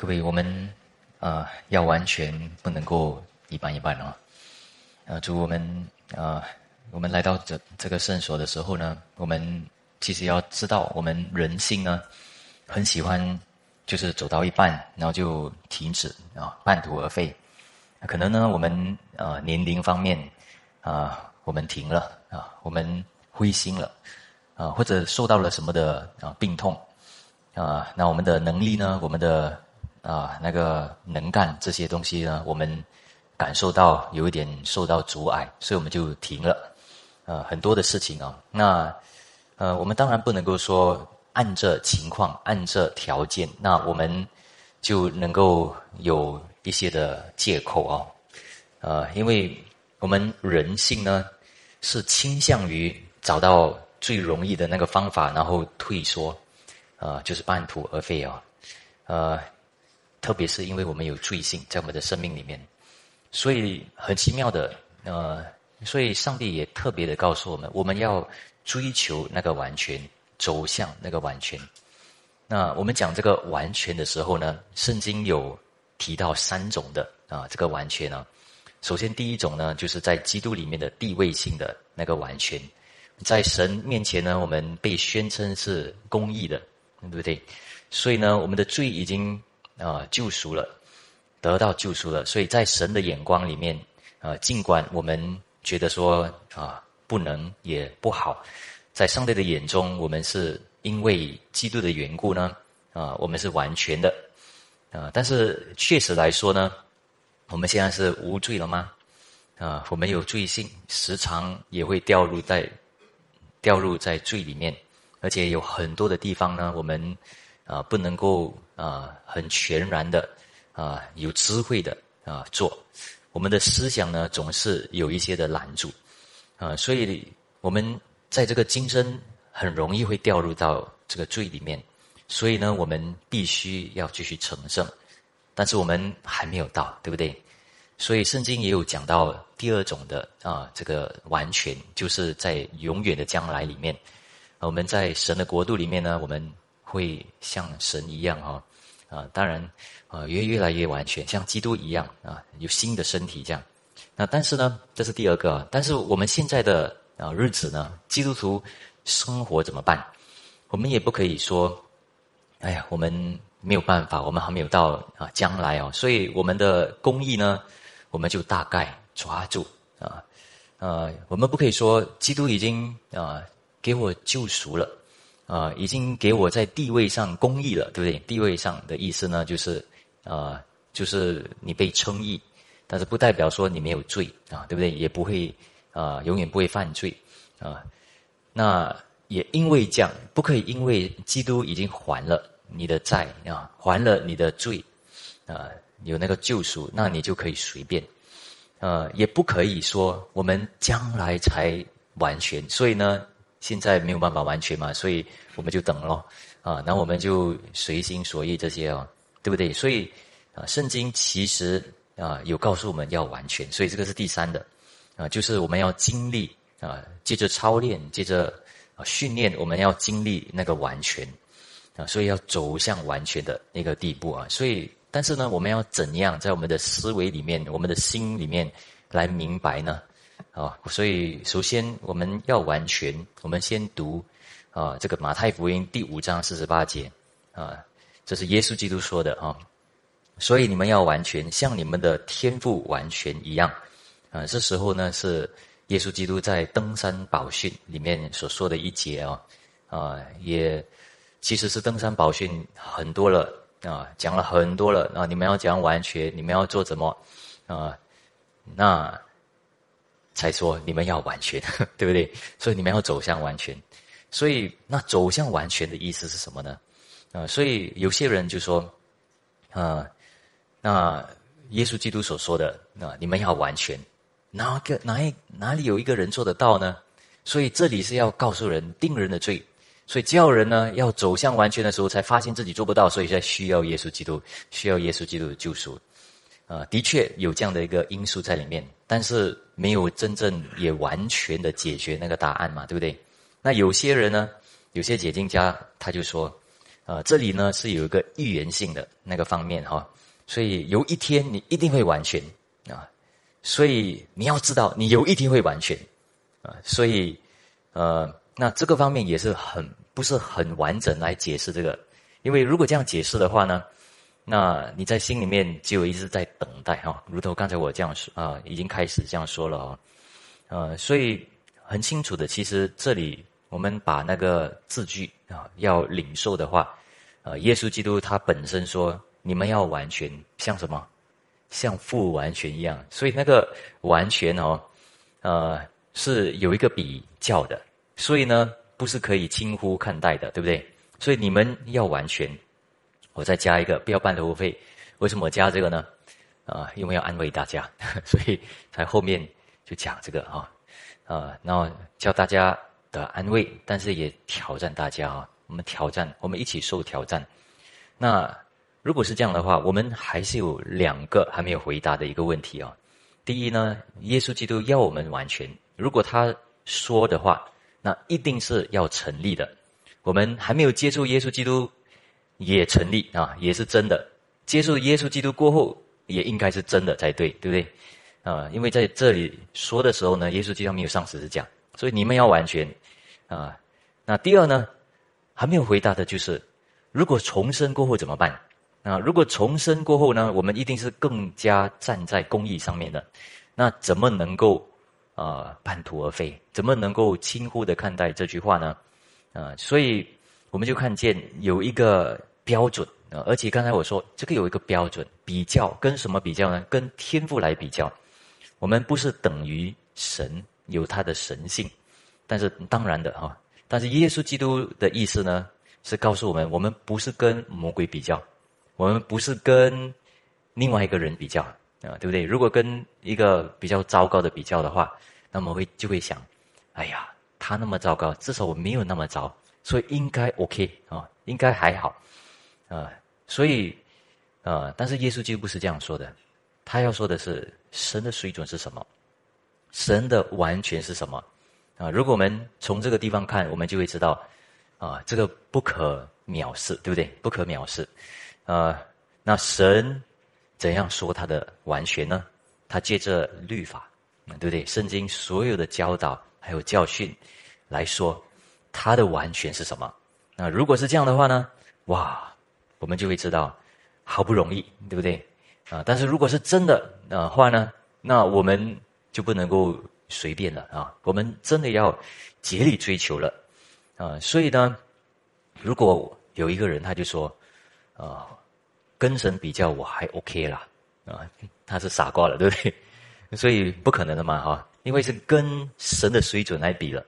各位，我们啊要完全不能够一半一半啊！啊，主我们啊，我们来到这这个圣所的时候呢，我们其实要知道，我们人性呢很喜欢就是走到一半，然后就停止啊，半途而废。可能呢，我们啊年龄方面啊，我们停了啊，我们灰心了啊，或者受到了什么的啊病痛啊，那我们的能力呢，我们的。啊，那个能干这些东西呢，我们感受到有一点受到阻碍，所以我们就停了。呃，很多的事情啊，那呃，我们当然不能够说按着情况、按着条件，那我们就能够有一些的借口啊。呃，因为我们人性呢是倾向于找到最容易的那个方法，然后退缩，啊，就是半途而废啊，呃。特别是因为我们有罪性在我们的生命里面，所以很奇妙的，呃，所以上帝也特别的告诉我们，我们要追求那个完全，走向那个完全。那我们讲这个完全的时候呢，圣经有提到三种的啊，这个完全呢，首先第一种呢，就是在基督里面的地位性的那个完全，在神面前呢，我们被宣称是公义的，对不对？所以呢，我们的罪已经。啊，救赎了，得到救赎了，所以在神的眼光里面，啊，尽管我们觉得说啊不能也不好，在上帝的眼中，我们是因为基督的缘故呢，啊，我们是完全的，啊，但是确实来说呢，我们现在是无罪了吗？啊，我们有罪性，时常也会掉入在掉入在罪里面，而且有很多的地方呢，我们。啊，不能够啊，很全然的啊，有智慧的啊做，我们的思想呢总是有一些的拦阻啊，所以我们在这个今生很容易会掉入到这个罪里面，所以呢，我们必须要继续成圣，但是我们还没有到，对不对？所以圣经也有讲到第二种的啊，这个完全就是在永远的将来里面，我们在神的国度里面呢，我们。会像神一样哈，啊，当然啊，越越来越完全，像基督一样啊，有新的身体这样。那但是呢，这是第二个。但是我们现在的啊日子呢，基督徒生活怎么办？我们也不可以说，哎呀，我们没有办法，我们还没有到啊将来哦。所以我们的公义呢，我们就大概抓住啊，呃，我们不可以说基督已经啊给我救赎了。啊，已经给我在地位上公义了，对不对？地位上的意思呢，就是啊，就是你被称义，但是不代表说你没有罪啊，对不对？也不会啊，永远不会犯罪啊。那也因为这样，不可以因为基督已经还了你的债啊，还了你的罪啊，有那个救赎，那你就可以随便。呃，也不可以说我们将来才完全，所以呢。现在没有办法完全嘛，所以我们就等咯。啊，那我们就随心所欲这些哦，对不对？所以啊，圣经其实啊有告诉我们要完全，所以这个是第三的啊，就是我们要经历啊，接着操练，接着训练，我们要经历那个完全啊，所以要走向完全的那个地步啊。所以，但是呢，我们要怎样在我们的思维里面，我们的心里面来明白呢？啊，所以首先我们要完全，我们先读啊这个马太福音第五章四十八节啊，这是耶稣基督说的啊。所以你们要完全，像你们的天赋完全一样啊。这时候呢是耶稣基督在登山宝训里面所说的一节啊啊，也其实是登山宝训很多了啊，讲了很多了啊。你们要讲完全，你们要做什么啊？那。才说你们要完全，对不对？所以你们要走向完全。所以那走向完全的意思是什么呢？啊，所以有些人就说，啊，那耶稣基督所说的，那你们要完全，哪个哪一哪里有一个人做得到呢？所以这里是要告诉人定人的罪，所以叫人呢要走向完全的时候，才发现自己做不到，所以才需要耶稣基督，需要耶稣基督的救赎。啊，的确有这样的一个因素在里面，但是没有真正也完全的解决那个答案嘛，对不对？那有些人呢，有些解经家他就说，呃，这里呢是有一个预言性的那个方面哈，所以有一天你一定会完全啊，所以你要知道你有一天会完全啊，所以呃，那这个方面也是很不是很完整来解释这个，因为如果这样解释的话呢，那你在心里面就一直在等待哈，如同刚才我这样说啊，已经开始这样说了啊，呃，所以很清楚的，其实这里我们把那个字句啊要领受的话。呃，耶稣基督他本身说：“你们要完全像什么？像父完全一样。”所以那个完全哦，呃，是有一个比较的。所以呢，不是可以轻忽看待的，对不对？所以你们要完全。我再加一个，不要半途而废。为什么我加这个呢？啊，因为要安慰大家，所以才后面就讲这个啊，啊，然后叫大家的安慰，但是也挑战大家啊。我们挑战，我们一起受挑战。那如果是这样的话，我们还是有两个还没有回答的一个问题啊。第一呢，耶稣基督要我们完全，如果他说的话，那一定是要成立的。我们还没有接触耶稣基督，也成立啊，也是真的。接受耶稣基督过后，也应该是真的才对，对不对？啊，因为在这里说的时候呢，耶稣基督没有上十字架，所以你们要完全啊。那第二呢？还没有回答的就是，如果重生过后怎么办？啊，如果重生过后呢，我们一定是更加站在公义上面的。那怎么能够啊半途而废？怎么能够轻忽的看待这句话呢？啊，所以我们就看见有一个标准啊，而且刚才我说这个有一个标准，比较跟什么比较呢？跟天赋来比较。我们不是等于神有他的神性，但是当然的哈。但是耶稣基督的意思呢，是告诉我们，我们不是跟魔鬼比较，我们不是跟另外一个人比较啊，对不对？如果跟一个比较糟糕的比较的话，那么会就会想，哎呀，他那么糟糕，至少我没有那么糟，所以应该 OK 啊，应该还好啊。所以啊，但是耶稣基督不是这样说的，他要说的是神的水准是什么，神的完全是什么。啊，如果我们从这个地方看，我们就会知道，啊，这个不可藐视，对不对？不可藐视，啊，那神怎样说他的完全呢？他借着律法，对不对？圣经所有的教导还有教训来说，他的完全是什么？那如果是这样的话呢？哇，我们就会知道，好不容易，对不对？啊，但是如果是真的啊话呢，那我们就不能够。随便了啊！我们真的要竭力追求了啊！所以呢，如果有一个人他就说啊，跟神比较我还 OK 啦啊，他是傻瓜了，对不对？所以不可能的嘛哈，因为是跟神的水准来比了。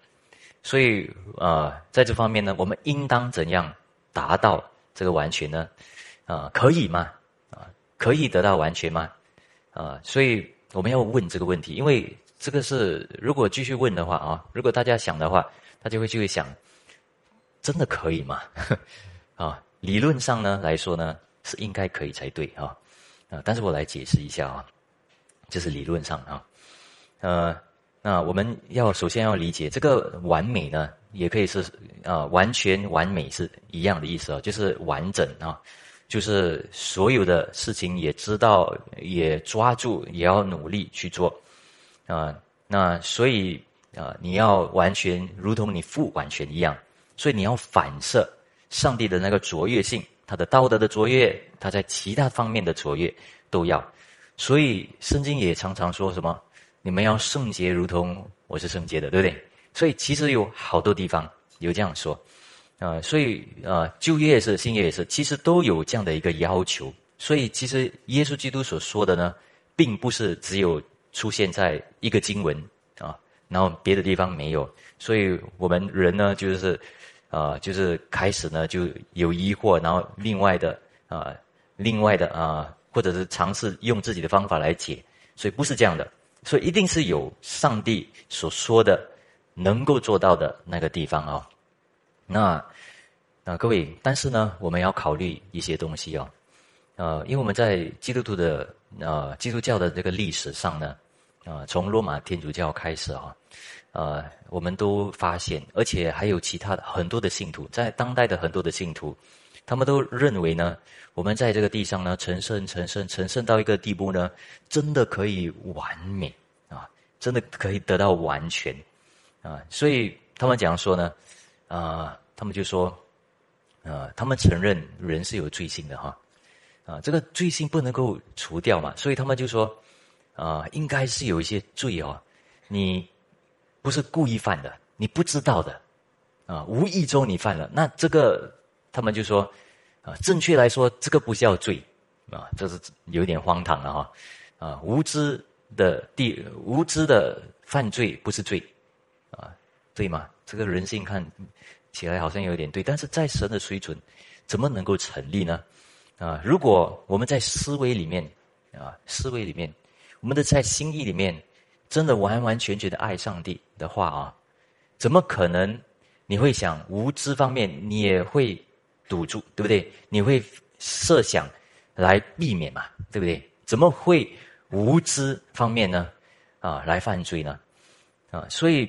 所以啊，在这方面呢，我们应当怎样达到这个完全呢？啊，可以吗？啊，可以得到完全吗？啊，所以我们要问这个问题，因为。这个是如果继续问的话啊，如果大家想的话，他就会就会想，真的可以吗？啊，理论上呢来说呢是应该可以才对啊，啊，但是我来解释一下啊，这是理论上啊，呃，那我们要首先要理解这个完美呢，也可以是啊完全完美是一样的意思啊，就是完整啊，就是所有的事情也知道，也抓住，也要努力去做。啊，那所以啊，你要完全如同你父完全一样，所以你要反射上帝的那个卓越性，他的道德的卓越，他在其他方面的卓越都要。所以圣经也常常说什么，你们要圣洁，如同我是圣洁的，对不对？所以其实有好多地方有这样说啊，所以啊，旧约也是，新约也是，其实都有这样的一个要求。所以其实耶稣基督所说的呢，并不是只有。出现在一个经文啊，然后别的地方没有，所以我们人呢，就是，啊，就是开始呢就有疑惑，然后另外的啊，另外的啊，或者是尝试用自己的方法来解，所以不是这样的，所以一定是有上帝所说的能够做到的那个地方啊。那那各位，但是呢，我们要考虑一些东西哦，呃，因为我们在基督徒的。呃，基督教的这个历史上呢，啊，从罗马天主教开始啊，呃，我们都发现，而且还有其他的很多的信徒，在当代的很多的信徒，他们都认为呢，我们在这个地上呢，成圣、成圣、成圣到一个地步呢，真的可以完美啊，真的可以得到完全啊。所以他们讲说呢，啊，他们就说，啊，他们承认人是有罪性的哈，啊，这个罪性不能够除掉嘛，所以他们就说，啊，应该是有一些罪哦，你不是故意犯的，你不知道的。啊，无意中你犯了，那这个他们就说，啊，正确来说，这个不叫罪，啊，这是有点荒唐了哈，啊，无知的地无知的犯罪不是罪，啊，对吗？这个人性看起来好像有点对，但是在神的水准，怎么能够成立呢？啊，如果我们在思维里面，啊，思维里面，我们的在心意里面，真的完完全全的爱上帝的话啊，怎么可能？你会想无知方面，你也会堵住，对不对？你会设想来避免嘛，对不对？怎么会无知方面呢？啊，来犯罪呢？啊，所以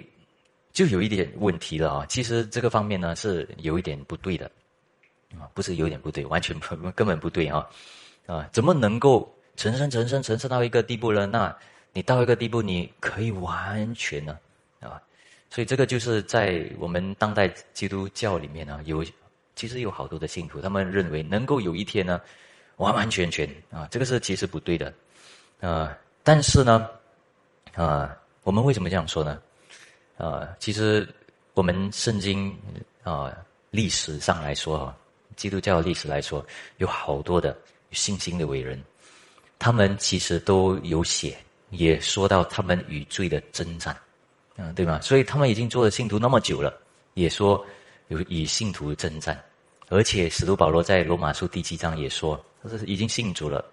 就有一点问题了啊。其实这个方面呢是有一点不对的啊，不是有点不对，完全不 根本不对啊啊！怎么能够成圣、成圣、成圣到一个地步呢？那你到一个地步，你可以完全呢？啊？所以这个就是在我们当代基督教里面呢，有其实有好多的信徒，他们认为能够有一天呢，完完全全啊，这个是其实不对的，啊，但是呢，啊，我们为什么这样说呢？啊，其实我们圣经啊历史上来说啊，基督教历史来说，有好多的信心的伟人，他们其实都有写，也说到他们与罪的征战。嗯，对吗？所以他们已经做了信徒那么久了，也说有与信徒征战，而且使徒保罗在罗马书第七章也说，他是已经信主了，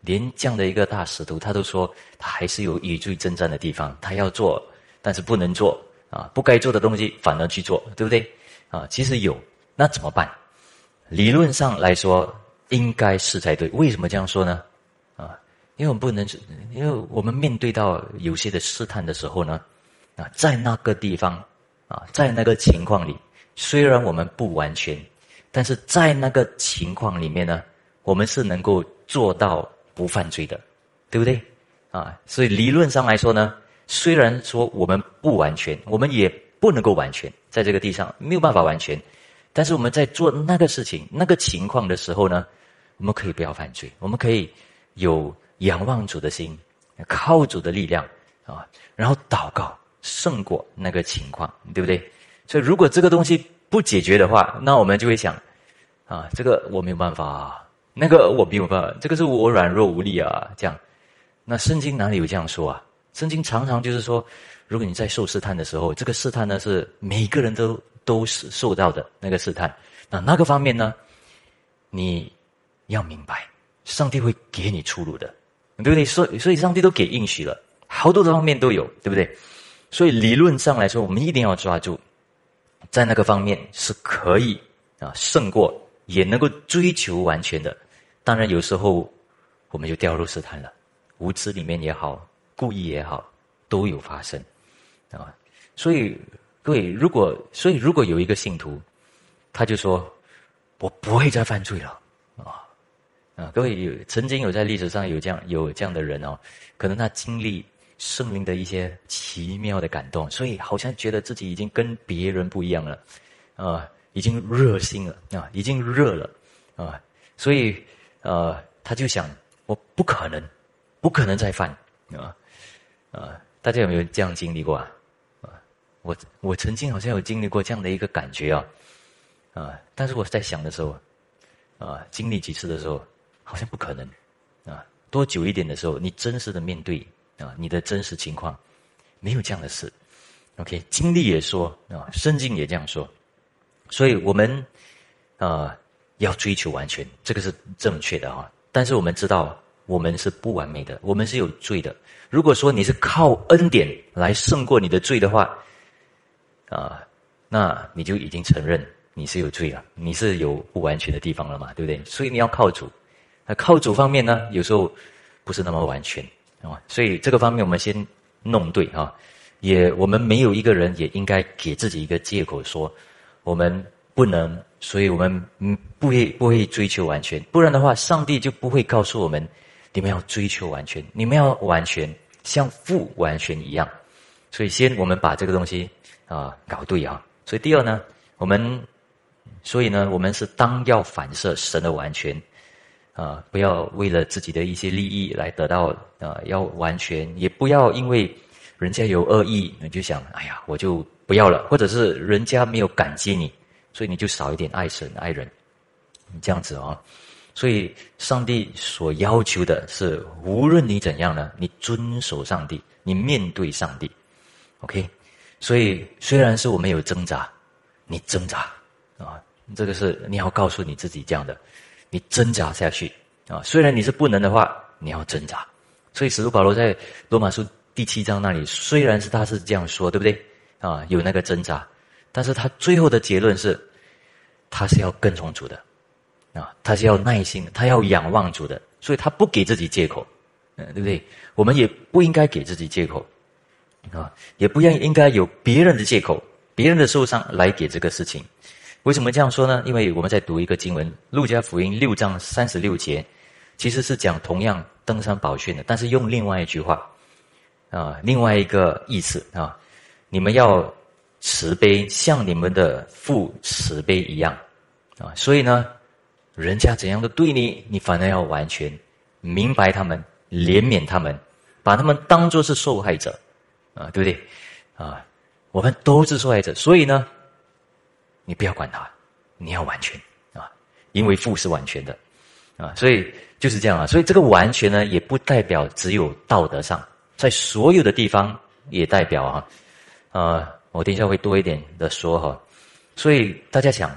连这样的一个大使徒，他都说他还是有与罪征战的地方，他要做，但是不能做啊，不该做的东西反而去做，对不对？啊，其实有，那怎么办？理论上来说，应该是才对。为什么这样说呢？啊，因为我们不能，因为我们面对到有些的试探的时候呢。啊，在那个地方，啊，在那个情况里，虽然我们不完全，但是在那个情况里面呢，我们是能够做到不犯罪的，对不对？啊，所以理论上来说呢，虽然说我们不完全，我们也不能够完全在这个地上没有办法完全，但是我们在做那个事情、那个情况的时候呢，我们可以不要犯罪，我们可以有仰望主的心，靠主的力量啊，然后祷告。胜过那个情况，对不对？所以如果这个东西不解决的话，那我们就会想，啊，这个我没有办法，啊那个我没有办法，这个是我软弱无力啊，这样。那圣经哪里有这样说啊？圣经常常就是说，如果你在受试探的时候，这个试探呢是每个人都都是受到的那个试探，那那个方面呢，你要明白，上帝会给你出路的，对不对？所以所以上帝都给应许了，好多的方面都有，对不对？所以理论上来说，我们一定要抓住，在那个方面是可以啊胜过，也能够追求完全的。当然，有时候我们就掉入试探了，无知里面也好，故意也好，都有发生啊。所以各位，如果所以如果有一个信徒，他就说我不会再犯罪了啊啊！各位有曾经有在历史上有这样有这样的人哦，可能他经历。圣灵的一些奇妙的感动，所以好像觉得自己已经跟别人不一样了，啊，已经热心了啊，已经热了啊，所以呃，他就想，我不可能，不可能再犯啊啊！大家有没有这样经历过啊？啊，我我曾经好像有经历过这样的一个感觉啊啊！但是我在想的时候啊，经历几次的时候，好像不可能啊，多久一点的时候，你真实的面对。啊，你的真实情况没有这样的事，OK？经历也说啊，圣经也这样说，所以我们啊要追求完全，这个是正确的啊。但是我们知道，我们是不完美的，我们是有罪的。如果说你是靠恩典来胜过你的罪的话，啊，那你就已经承认你是有罪了，你是有不完全的地方了嘛，对不对？所以你要靠主，那靠主方面呢，有时候不是那么完全。啊，所以这个方面我们先弄对啊，也我们没有一个人也应该给自己一个借口说，我们不能所以我们嗯不会不会追求完全，不然的话，上帝就不会告诉我们，你们要追求完全，你们要完全像父完全一样。所以先我们把这个东西啊搞对啊。所以第二呢，我们所以呢，我们是当要反射神的完全啊，不要为了自己的一些利益来得到啊，要完全，也不要因为人家有恶意，你就想哎呀，我就不要了，或者是人家没有感激你。所以你就少一点爱神爱人，你这样子啊。所以上帝所要求的是，无论你怎样呢，你遵守上帝，你面对上帝，OK。所以虽然是我们有挣扎，你挣扎啊，这个是你要告诉你自己这样的，你挣扎下去啊。虽然你是不能的话，你要挣扎。所以使徒保罗在罗马书第七章那里，虽然是他是这样说，对不对啊？有那个挣扎。但是他最后的结论是，他是要跟从主的，啊，他是要耐心，他要仰望主的，所以他不给自己借口，嗯，对不对？我们也不应该给自己借口，啊，也不应应该有别人的借口，别人的受伤来给这个事情。为什么这样说呢？因为我们在读一个经文，《路加福音》六章三十六节，其实是讲同样登山宝训的，但是用另外一句话，啊，另外一个意思啊，你们要。慈悲像你们的父慈悲一样，啊，所以呢，人家怎样的对你，你反而要完全明白他们，怜悯他们，把他们当作是受害者，啊，对不对？啊，我们都是受害者，所以呢，你不要管他，你要完全啊，因为父是完全的，啊，所以就是这样啊，所以这个完全呢，也不代表只有道德上，在所有的地方也代表啊，啊。我等一下会多一点的说哈，所以大家想，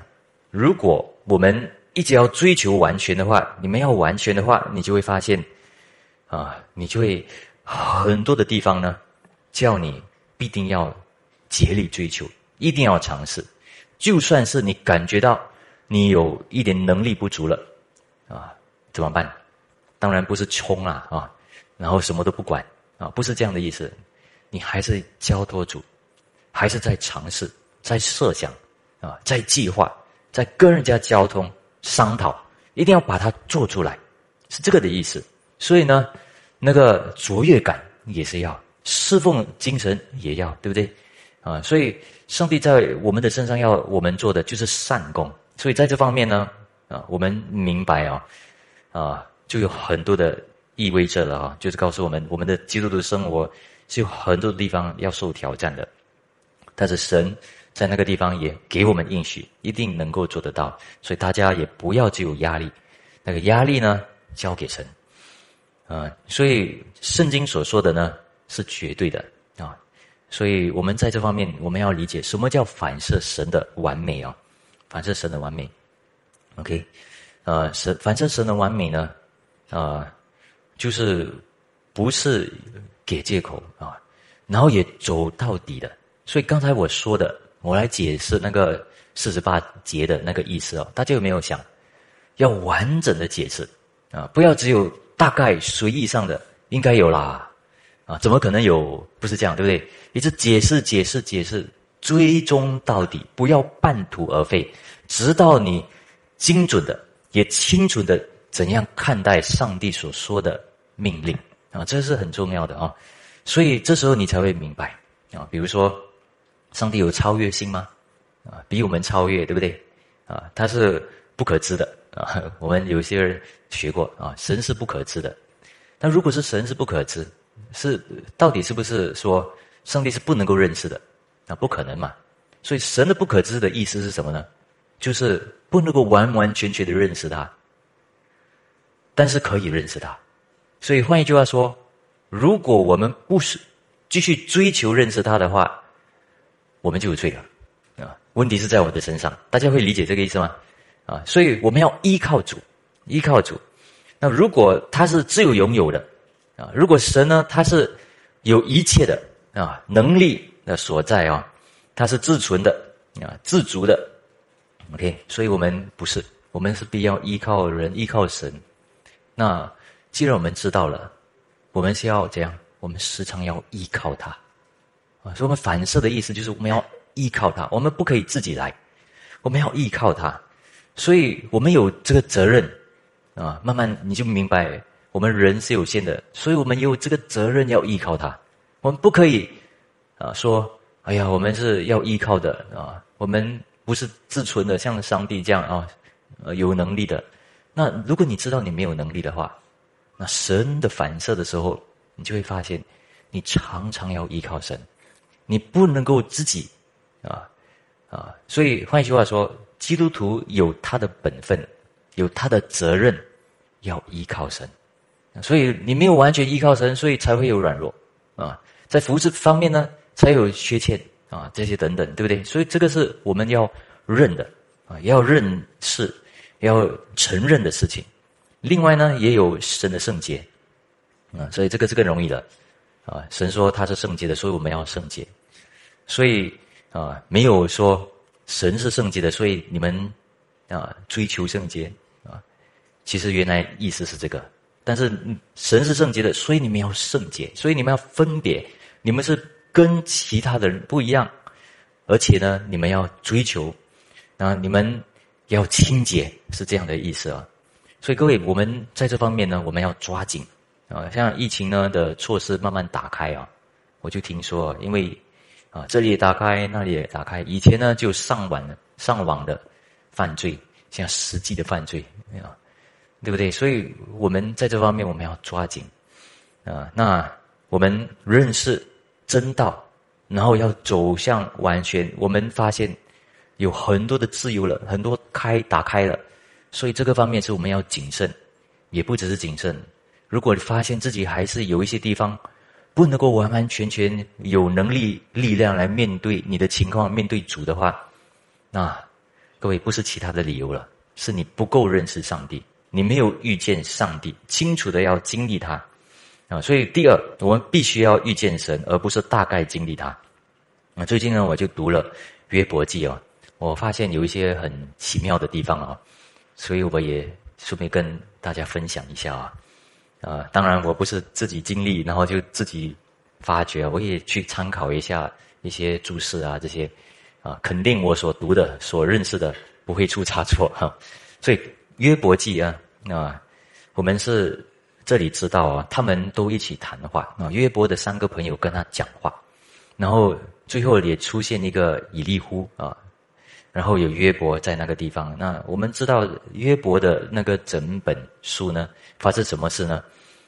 如果我们一直要追求完全的话，你们要完全的话，你就会发现，啊，你就会很多的地方呢，叫你必定要竭力追求，一定要尝试，就算是你感觉到你有一点能力不足了，啊，怎么办？当然不是冲啊啊，然后什么都不管啊，不是这样的意思，你还是交托主。还是在尝试，在设想，啊，在计划，在跟人家交通商讨，一定要把它做出来，是这个的意思。所以呢，那个卓越感也是要，侍奉精神也要，对不对？啊，所以上帝在我们的身上要我们做的就是善功。所以在这方面呢，啊，我们明白啊，啊，就有很多的意味着了啊，就是告诉我们，我们的基督徒生活是有很多地方要受挑战的。但是神在那个地方也给我们应许，一定能够做得到。所以大家也不要只有压力，那个压力呢交给神，啊，所以圣经所说的呢是绝对的。所以我们在这方面我们要理解什么叫反射神的完美啊，反射神的完美。OK，呃，神反射神的完美呢，啊，就是不是给借口啊，然后也走到底的。所以刚才我说的，我来解释那个四十八节的那个意思哦，大家有没有想要完整的解释啊？不要只有大概随意上的，应该有啦啊？怎么可能有？不是这样，对不对？一直解释、解释、解释，追踪到底，不要半途而废，直到你精准的、也清楚的怎样看待上帝所说的命令啊，这是很重要的啊。所以这时候你才会明白啊，比如说。上帝有超越性吗？啊，比我们超越，对不对？啊，他是不可知的啊。我们有些人学过啊，神是不可知的。但如果是神是不可知，是到底是不是说上帝是不能够认识的？那不可能嘛。所以神的不可知的意思是什么呢？就是不能够完完全全的认识他，但是可以认识他。所以换一句话说，如果我们不是继续追求认识他的话，我们就有罪了，啊！问题是在我的身上，大家会理解这个意思吗？啊！所以我们要依靠主，依靠主。那如果他是自由拥有的，啊，如果神呢，他是有一切的啊能力的所在啊，他是自存的啊，自足的。OK，所以我们不是，我们是必要依靠人，依靠神。那既然我们知道了，我们是要怎样？我们时常要依靠他啊。所以，我们反射的意思就是我们要依靠他，我们不可以自己来，我们要依靠他。所以我们有这个责任啊，慢慢你就明白，我们人是有限的，所以我们有这个责任要依靠他。我们不可以啊说，哎呀，我们是要依靠的啊，我们不是自存的，像上帝这样啊，呃，有能力的。那如果你知道你没有能力的话，那神的反射的时候，你就会发现，你常常要依靠神，你不能够自己啊啊。所以换一句话说，基督徒有他的本分，有他的责任，要依靠神。所以你没有完全依靠神，所以才会有软弱啊，在服饰方面呢，才有缺欠啊，这些等等，对不对？所以这个是我们要认的啊，要认识。要承认的事情，另外呢，也有神的圣洁，啊，所以这个是更容易的，啊，神说他是圣洁的，所以我们要圣洁，所以啊，没有说神是圣洁的，所以你们啊追求圣洁啊，其实原来意思是这个，但是神是圣洁的，所以你们要圣洁，所以你们要分别，你们是跟其他的人不一样，而且呢，你们要追求，啊，你们。要清洁是这样的意思啊，所以各位，我们在这方面呢，我们要抓紧啊。像疫情呢的措施慢慢打开啊，我就听说，因为啊这里打开，那里也打开，以前呢就上网上网的犯罪，像实际的犯罪啊，对不对？所以我们在这方面我们要抓紧啊。那我们认识真道，然后要走向完全，我们发现。有很多的自由了，很多开打开了，所以这个方面是我们要谨慎，也不只是谨慎。如果你发现自己还是有一些地方不能够完完全全有能力、力量来面对你的情况，面对主的话，那各位不是其他的理由了，是你不够认识上帝，你没有遇见上帝，清楚的要经历他啊。所以第二，我们必须要遇见神，而不是大概经历他。啊，最近呢，我就读了约伯记啊。我发现有一些很奇妙的地方啊，所以我也顺便跟大家分享一下啊。啊，当然我不是自己经历，然后就自己发掘，我也去参考一下一些注释啊，这些啊，肯定我所读的、所认识的不会出差错哈。所以约伯记啊，啊，我们是这里知道啊，他们都一起谈话啊，约伯的三个朋友跟他讲话，然后最后也出现一个以利乎啊。然后有约伯在那个地方，那我们知道约伯的那个整本书呢，发生什么事呢？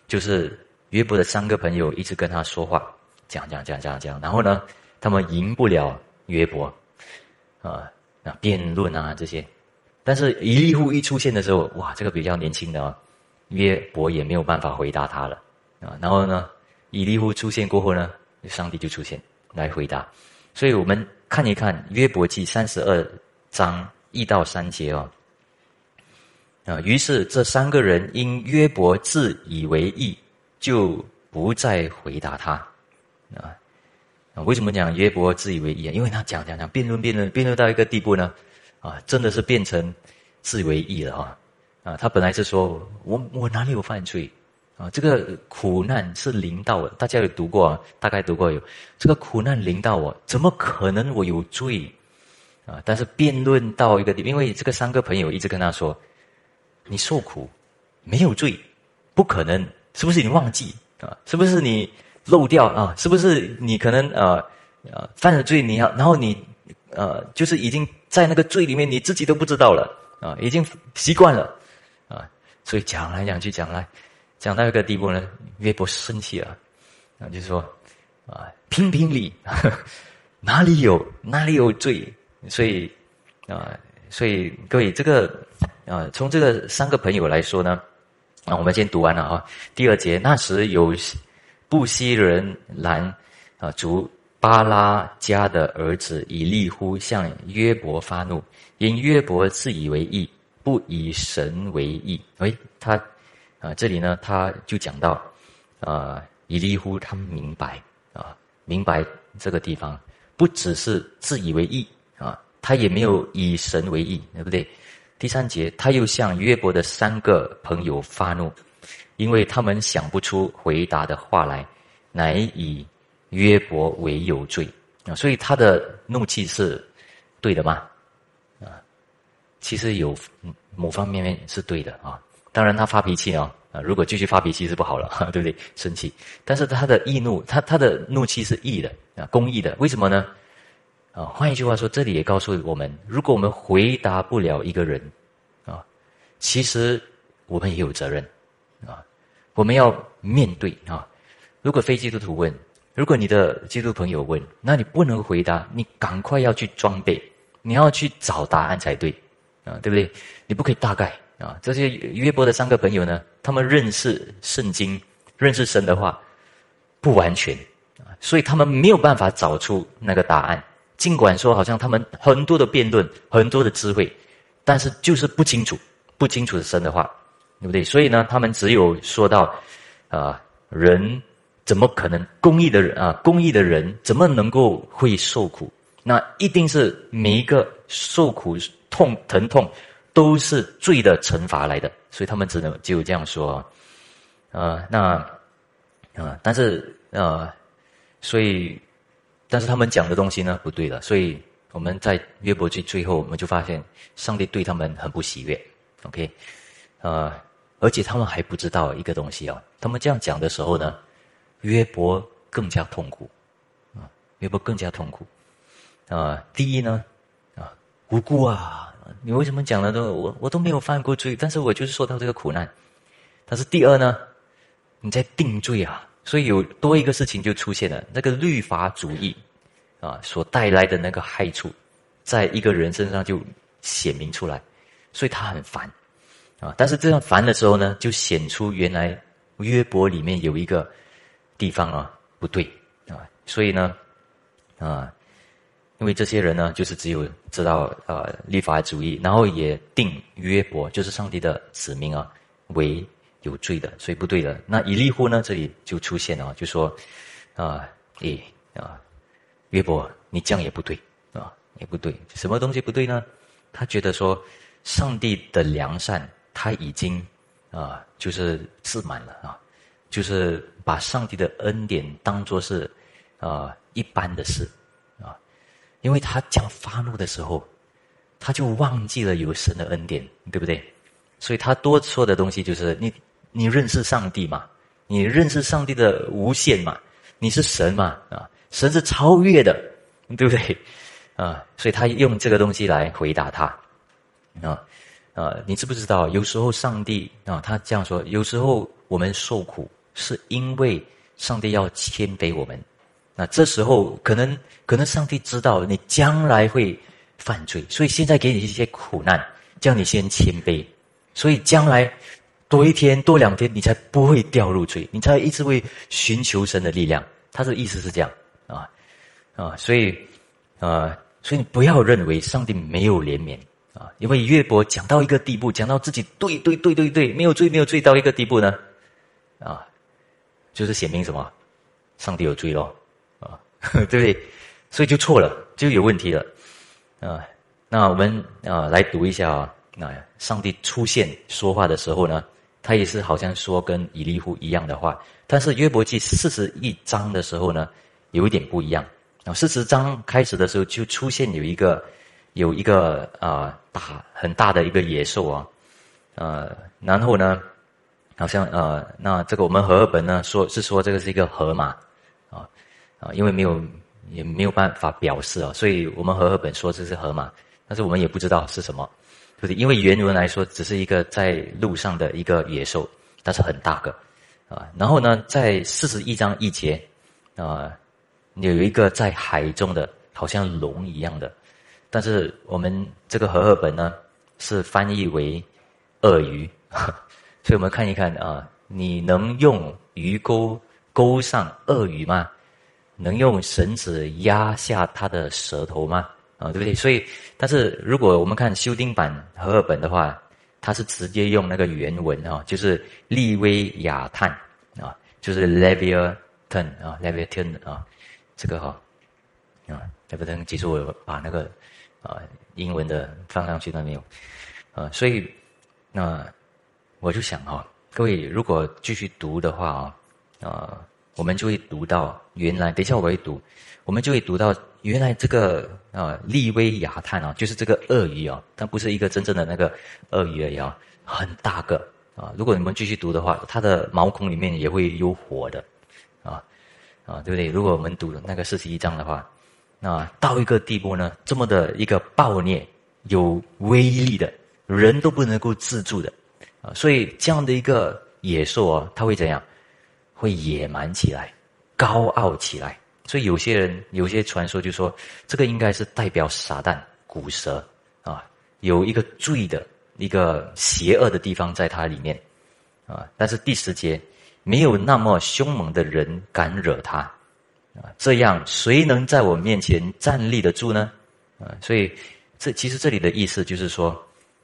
就是约伯的三个朋友一直跟他说话，讲讲讲讲讲，然后呢，他们赢不了约伯，啊，那辩论啊这些，但是以利户一出现的时候，哇，这个比较年轻的啊，约伯也没有办法回答他了，啊，然后呢，以利户出现过后呢，上帝就出现来回答，所以我们。看一看约伯记三十二章一到三节哦，啊，于是这三个人因约伯自以为意，就不再回答他，啊，为什么讲约伯自以为意啊？因为他讲讲讲辩论辩论辩论到一个地步呢，啊，真的是变成自为意了啊，啊，他本来是说我我哪里有犯罪？啊，这个苦难是临到我，大家有读过啊？大概读过有，这个苦难临到我，怎么可能我有罪？啊！但是辩论到一个地，因为这个三个朋友一直跟他说：“你受苦没有罪，不可能，是不是你忘记啊？是不是你漏掉啊？是不是你可能呃呃犯了罪？你要然后你呃就是已经在那个罪里面，你自己都不知道了啊，已经习惯了啊，所以讲来讲去讲来。”讲到一个地步呢，约伯生气了，啊，就说啊，评评理，哪里有哪里有罪？所以啊，所以各位这个啊，从这个三个朋友来说呢，啊，我们先读完了啊。第二节，那时有布西人兰啊族巴拉家的儿子以利乎向约伯发怒，因约伯自以为义，不以神为义。哎，他。啊，这里呢，他就讲到，啊，以利乎他明白啊，明白这个地方不只是自以为意啊，他也没有以神为意，对不对？第三节，他又向约伯的三个朋友发怒，因为他们想不出回答的话来，乃以约伯为有罪啊，所以他的怒气是对的吗？啊，其实有某方面面是对的啊。当然他发脾气啊，啊，如果继续发脾气是不好了，对不对？生气，但是他的易怒，他他的怒气是义的啊，公义的。为什么呢？啊，换一句话说，这里也告诉我们，如果我们回答不了一个人，啊，其实我们也有责任，啊，我们要面对啊。如果非基督徒问，如果你的基督朋友问，那你不能回答，你赶快要去装备，你要去找答案才对，啊，对不对？你不可以大概啊。这些约伯的三个朋友呢，他们认识圣经，认识神的话不完全啊，所以他们没有办法找出那个答案。尽管说好像他们很多的辩论，很多的智慧，但是就是不清楚，不清楚的神的话，对不对？所以呢，他们只有说到，啊，人。怎么可能公益的人啊？公益的人怎么能够会受苦？那一定是每一个受苦、痛、疼痛，都是罪的惩罚来的。所以他们只能就这样说，呃，那啊，但是呃，所以，但是他们讲的东西呢不对了。所以我们在约伯记最后，我们就发现上帝对他们很不喜悦。OK，呃，而且他们还不知道一个东西哦。他们这样讲的时候呢？约伯更加痛苦，啊，约伯更加痛苦，啊，第一呢，啊，无辜啊，你为什么讲了都我我都没有犯过罪，但是我就是受到这个苦难。但是第二呢，你在定罪啊，所以有多一个事情就出现了，那个律法主义啊所带来的那个害处，在一个人身上就显明出来，所以他很烦，啊，但是这样烦的时候呢，就显出原来约伯里面有一个。地方啊不对啊，所以呢啊，因为这些人呢，就是只有知道呃立法主义，然后也定约伯就是上帝的子民啊为有罪的，所以不对的。那以利户呢，这里就出现了，就说啊，诶啊，约伯你这样也不对啊，也不对，什么东西不对呢？他觉得说上帝的良善他已经啊就是自满了啊。就是把上帝的恩典当作是，啊一般的事，啊，因为他讲发怒的时候，他就忘记了有神的恩典，对不对？所以他多说的东西就是你你认识上帝嘛，你认识上帝的无限嘛，你是神嘛，啊，神是超越的，对不对？啊，所以他用这个东西来回答他，啊啊，你知不知道？有时候上帝啊，他这样说，有时候我们受苦。是因为上帝要谦卑我们，那这时候可能可能上帝知道你将来会犯罪，所以现在给你一些苦难，叫你先谦卑，所以将来多一天多两天，你才不会掉入罪，你才一直会寻求神的力量。他的意思是这样啊啊，所以啊，所以你不要认为上帝没有怜悯啊，因为约伯讲到一个地步，讲到自己对对对对对，没有罪没有罪到一个地步呢啊。就是显明什么，上帝有罪咯，啊，对不对？所以就错了，就有问题了，啊。那我们啊来读一下啊，那上帝出现说话的时候呢，他也是好像说跟以利户一样的话，但是约伯记四十一章的时候呢，有一点不一样啊。四十章开始的时候就出现有一个有一个啊大很大的一个野兽啊，呃，然后呢。好像呃，那这个我们和合本呢说是说这个是一个河马，啊啊，因为没有也没有办法表示啊，所以我们和合本说这是河马，但是我们也不知道是什么，对不对因为原文来说只是一个在路上的一个野兽，但是很大个啊。然后呢，在四十一章一节啊，有一个在海中的，好像龙一样的，但是我们这个和合本呢是翻译为鳄鱼。所以我们看一看啊，你能用鱼钩钩上鳄鱼吗？能用绳子压下它的舌头吗？啊，对不对？所以，但是如果我们看修订版和合本的话，它是直接用那个原文啊，就是利威亚探啊，就是 Leviathan 啊，Leviathan 啊，这个哈啊，Leviathan，其实我把那个啊英文的放上去都没有啊，所以那。我就想哈，各位如果继续读的话啊，啊，我们就会读到原来，等一下我会读，我们就会读到原来这个啊利威亚探啊，就是这个鳄鱼啊，它不是一个真正的那个鳄鱼而已啊，很大个啊。如果你们继续读的话，它的毛孔里面也会有火的啊啊，对不对？如果我们读那个四十一章的话，那到一个地步呢，这么的一个暴虐、有威力的人都不能够自助的啊，所以这样的一个野兽啊，它会怎样？会野蛮起来，高傲起来。所以有些人有些传说就说，这个应该是代表撒旦、古蛇啊，有一个罪的一个邪恶的地方在它里面啊。但是第十节，没有那么凶猛的人敢惹他啊，这样谁能在我面前站立得住呢？啊，所以这其实这里的意思就是说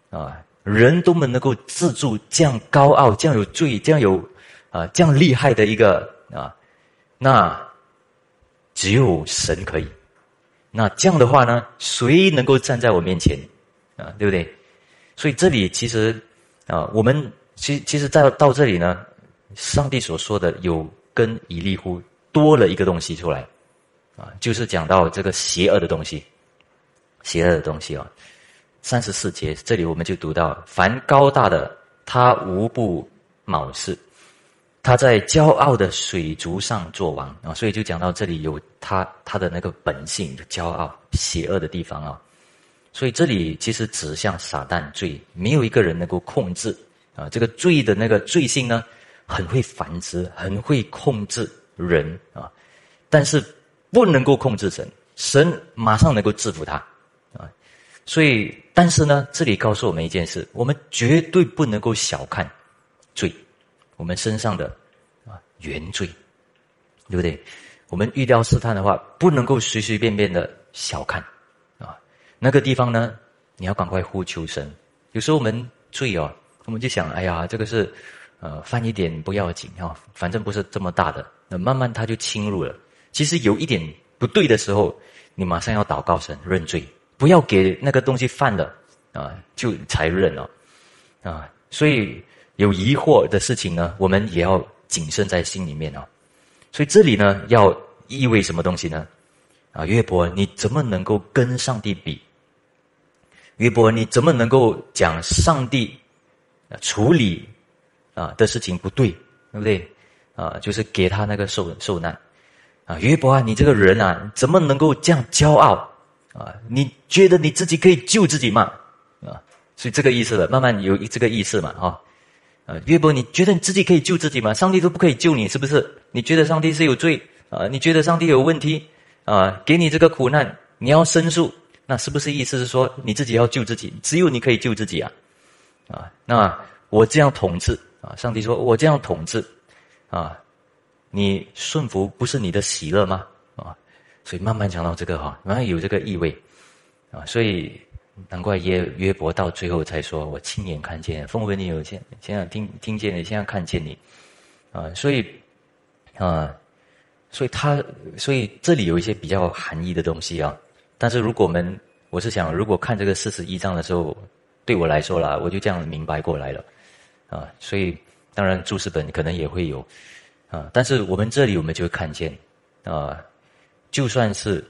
啊，人都们能够自助这样高傲、这样有罪、这样有啊这样厉害的一个啊，那。只有神可以，那这样的话呢？谁能够站在我面前啊？对不对？所以这里其实啊，我们其其实在到这里呢，上帝所说的有跟以利乎多了一个东西出来啊，就是讲到这个邪恶的东西，邪恶的东西啊。三十四节这里我们就读到：凡高大的，他无不藐视。他在骄傲的水族上做王。啊，所以就讲到这里有他他的那个本性的骄傲、邪恶的地方啊，所以这里其实指向撒旦罪，没有一个人能够控制。啊，这个罪的那个罪性呢，很会繁殖，很会控制人。啊，但是不能够控制神，神马上能够制服他。啊，所以但是呢，这里告诉我们一件事，我们绝对不能够小看罪。我们身上的啊原罪，对不对？我们遇到试探的话，不能够随随便便的小看啊。那个地方呢，你要赶快呼求神。有时候我们罪哦，我们就想，哎呀，这个是呃犯一点不要紧啊，反正不是这么大的。那慢慢他就侵入了。其实有一点不对的时候，你马上要祷告神认罪，不要给那个东西犯了啊，就才认了啊。所以。有疑惑的事情呢，我们也要谨慎在心里面哦。所以这里呢，要意味什么东西呢？啊，约伯，你怎么能够跟上帝比？约伯，你怎么能够讲上帝处理啊的事情不对，对不对？啊，就是给他那个受受难啊，约伯啊，你这个人啊，怎么能够这样骄傲啊？你觉得你自己可以救自己吗？啊，所以这个意思了，慢慢有这个意思嘛，哈。啊，约伯，你觉得你自己可以救自己吗？上帝都不可以救你，是不是？你觉得上帝是有罪啊？你觉得上帝有问题啊？给你这个苦难，你要申诉，那是不是意思是说你自己要救自己？只有你可以救自己啊？啊，那我这样统治啊？上帝说我这样统治啊，你顺服不是你的喜乐吗？所以慢慢讲到这个哈，慢慢有这个意味啊，所以。难怪约约伯到最后才说：“我亲眼看见，风闻你有现现在听听见你，现在看见你，啊，所以，啊，所以他，所以这里有一些比较含义的东西啊。但是如果我们，我是想，如果看这个四十一章的时候，对我来说啦，我就这样明白过来了，啊，所以当然注释本可能也会有，啊，但是我们这里我们就会看见，啊，就算是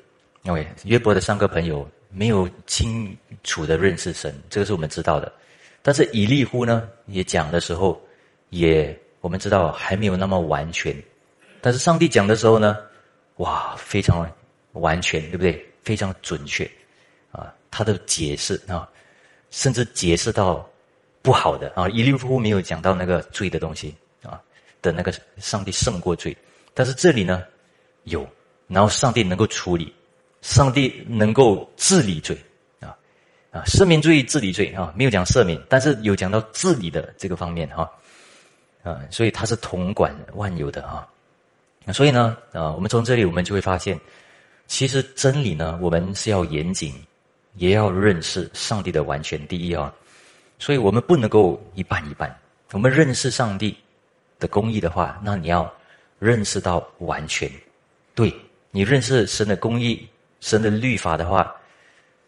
因为约伯的三个朋友。没有清楚的认识神，这个是我们知道的。但是以利户呢，也讲的时候，也我们知道还没有那么完全。但是上帝讲的时候呢，哇，非常完全，对不对？非常准确啊！他的解释啊，甚至解释到不好的啊。以利户没有讲到那个罪的东西啊的那个上帝胜过罪，但是这里呢有，然后上帝能够处理。上帝能够治理罪，啊啊，赦免罪、治理罪啊，没有讲赦免，但是有讲到治理的这个方面哈，啊，所以他是统管万有的哈，所以呢，啊，我们从这里我们就会发现，其实真理呢，我们是要严谨，也要认识上帝的完全第一啊，所以我们不能够一半一半，我们认识上帝的公义的话，那你要认识到完全，对你认识神的公义。神的律法的话，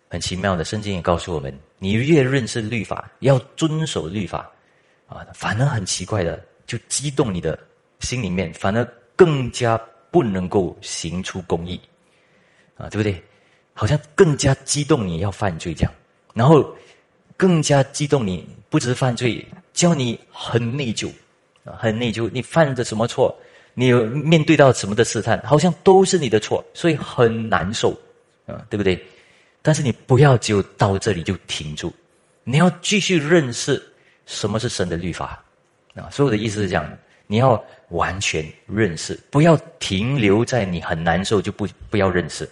很奇妙的，圣经也告诉我们：你越认识律法，要遵守律法，啊，反而很奇怪的，就激动你的心里面，反而更加不能够行出公义。啊，对不对？好像更加激动你要犯罪这样，然后更加激动你不知犯罪，叫你很内疚啊，很内疚。你犯的什么错？你有面对到什么的试探，好像都是你的错，所以很难受啊，对不对？但是你不要就到这里就停住，你要继续认识什么是神的律法啊。所有的意思是讲，你要完全认识，不要停留在你很难受就不不要认识。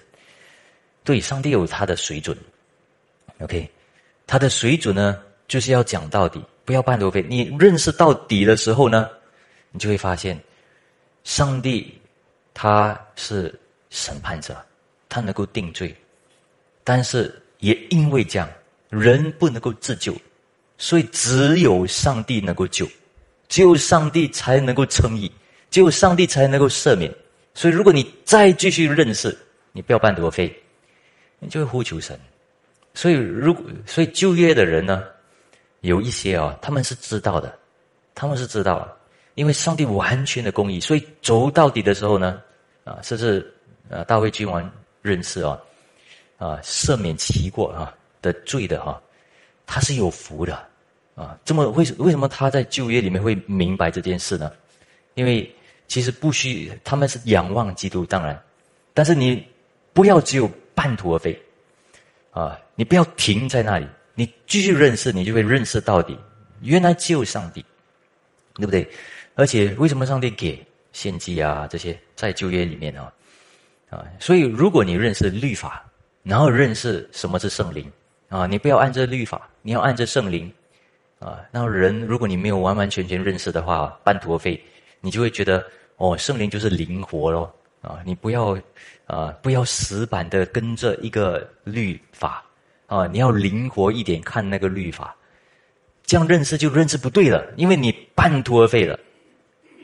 对，上帝有他的水准，OK，他的水准呢，就是要讲到底，不要半途废。你认识到底的时候呢，你就会发现，上帝他是审判者，他能够定罪，但是也因为这样，人不能够自救，所以只有上帝能够救，只有上帝才能够称义，只有上帝才能够赦免。所以，如果你再继续认识，你不要半途而废。你就会呼求神，所以如果所以就业的人呢，有一些啊，他们是知道的，他们是知道，因为上帝完全的公义，所以走到底的时候呢，啊，甚至啊大卫君王认识啊，啊赦免其过啊的罪的哈，他是有福的啊。这么为为什么他在旧约里面会明白这件事呢？因为其实不需他们是仰望基督，当然，但是你不要只有。半途而废，啊！你不要停在那里，你继续认识，你就会认识到底。原来只有上帝，对不对？而且为什么上帝给献祭啊？这些在旧约里面啊，啊！所以如果你认识律法，然后认识什么是圣灵啊，你不要按着律法，你要按着圣灵啊。那人如果你没有完完全全认识的话，半途而废，你就会觉得哦，圣灵就是灵活咯。啊！你不要。啊，不要死板的跟着一个律法啊！你要灵活一点看那个律法，这样认识就认识不对了，因为你半途而废了。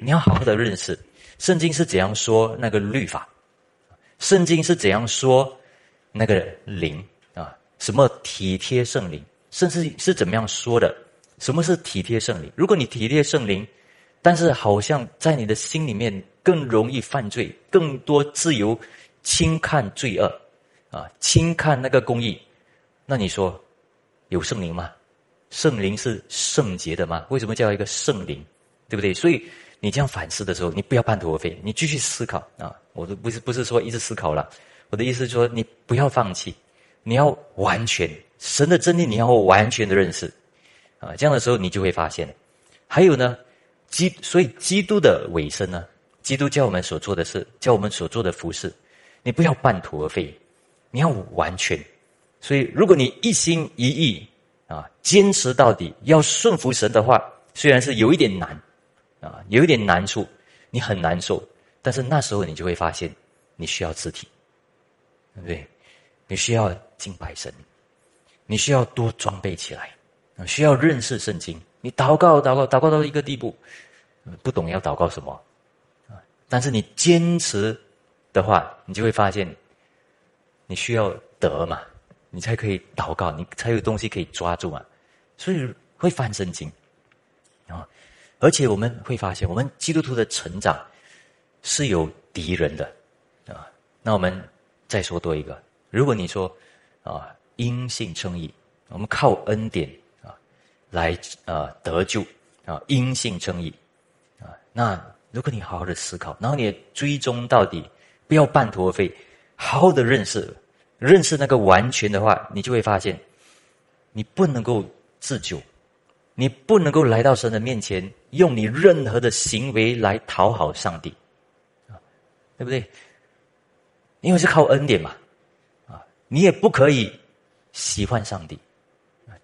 你要好好的认识，圣经是怎样说那个律法，圣经是怎样说那个灵啊？什么体贴圣灵，甚至是怎么样说的？什么是体贴圣灵？如果你体贴圣灵，但是好像在你的心里面更容易犯罪，更多自由。轻看罪恶，啊，轻看那个公义，那你说有圣灵吗？圣灵是圣洁的吗？为什么叫一个圣灵？对不对？所以你这样反思的时候，你不要半途而废，你继续思考啊！我都不是不是说一直思考了，我的意思是说，你不要放弃，你要完全神的真理，你要完全的认识啊！这样的时候，你就会发现，还有呢，基所以基督的尾声呢，基督教我们所做的事，教我们所做的服饰。你不要半途而废，你要完全。所以，如果你一心一意啊，坚持到底，要顺服神的话，虽然是有一点难啊，有一点难处，你很难受，但是那时候你就会发现，你需要肢体，对不对？你需要敬拜神，你需要多装备起来，需要认识圣经。你祷告，祷告，祷告到一个地步，不懂要祷告什么，但是你坚持。的话，你就会发现，你需要得嘛，你才可以祷告，你才有东西可以抓住嘛，所以会翻圣经啊。而且我们会发现，我们基督徒的成长是有敌人的啊。那我们再说多一个，如果你说啊，因信称义，我们靠恩典啊来啊得救啊，因信称义啊。那如果你好好的思考，然后你追踪到底。不要半途而废，好好的认识，认识那个完全的话，你就会发现，你不能够自救，你不能够来到神的面前，用你任何的行为来讨好上帝，啊，对不对？因为是靠恩典嘛，啊，你也不可以喜欢上帝，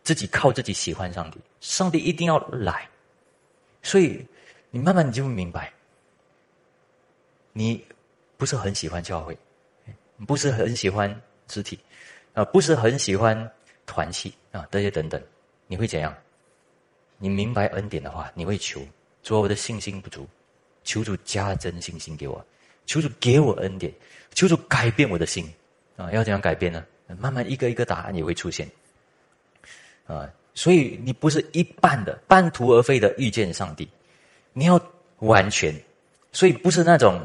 自己靠自己喜欢上帝，上帝一定要来，所以你慢慢你就会明白，你。不是很喜欢教会，不是很喜欢肢体，啊，不是很喜欢团契啊，这些等等，你会怎样？你明白恩典的话，你会求主，我的信心不足，求主加增信心给我，求主给我恩典，求主改变我的心啊！要怎样改变呢？慢慢一个一个答案也会出现啊！所以你不是一半的半途而废的遇见上帝，你要完全，所以不是那种。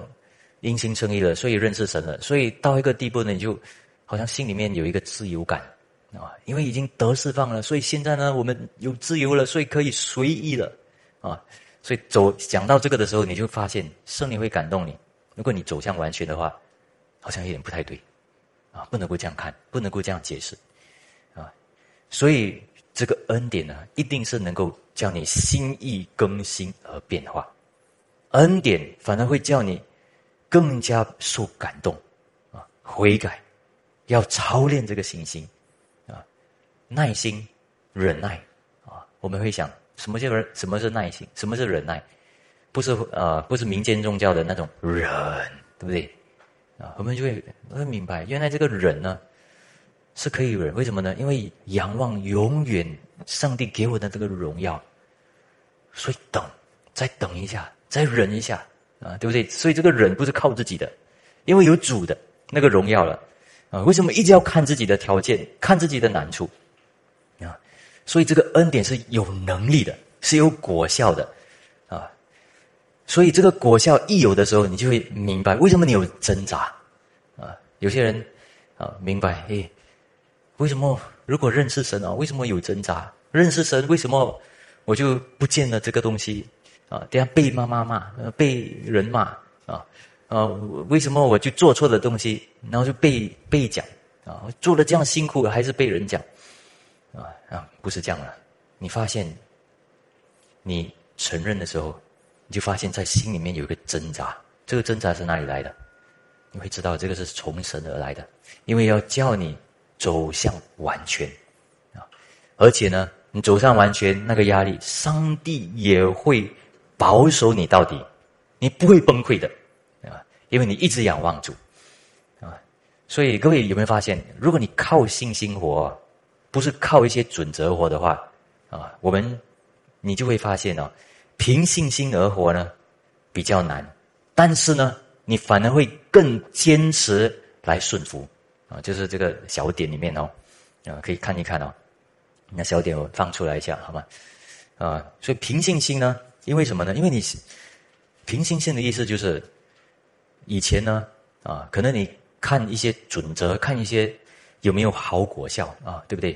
因心称义了，所以认识神了，所以到一个地步呢，你就好像心里面有一个自由感啊，因为已经得释放了，所以现在呢，我们有自由了，所以可以随意了啊。所以走讲到这个的时候，你就发现圣灵会感动你。如果你走向完全的话，好像有点不太对啊，不能够这样看，不能够这样解释啊。所以这个恩典呢，一定是能够叫你心意更新而变化。恩典反而会叫你更加受感动啊，悔改，要操练这个信心，耐心、忍耐啊。我们会想。什么叫做？什么是耐心？什么是忍耐？不是呃，不是民间宗教的那种忍，对不对？啊，我们就会会明白，原来这个忍呢是可以忍。为什么呢？因为仰望永远上帝给我的这个荣耀，所以等，再等一下，再忍一下啊，对不对？所以这个忍不是靠自己的，因为有主的那个荣耀了啊。为什么一直要看自己的条件，看自己的难处？所以这个恩典是有能力的，是有果效的，啊！所以这个果效一有的时候，你就会明白为什么你有挣扎，啊！有些人啊，明白，诶，为什么如果认识神啊，为什么有挣扎？认识神，为什么我就不见了这个东西？啊，等下被妈妈骂，被人骂，啊，啊，为什么我就做错了东西，然后就被被讲，啊，做的这样辛苦，还是被人讲？啊，不是这样了。你发现，你承认的时候，你就发现在心里面有一个挣扎。这个挣扎是哪里来的？你会知道这个是从神而来的，因为要叫你走向完全啊。而且呢，你走向完全，那个压力，上帝也会保守你到底，你不会崩溃的啊，因为你一直仰望主啊。所以各位有没有发现，如果你靠信心活？不是靠一些准则活的话，啊，我们你就会发现哦，凭信心而活呢比较难，但是呢，你反而会更坚持来顺服啊，就是这个小点里面哦，啊，可以看一看哦，那小点我放出来一下好吗？啊，所以凭信心呢，因为什么呢？因为你凭信心的意思就是以前呢，啊，可能你看一些准则，看一些。有没有好果效啊？对不对？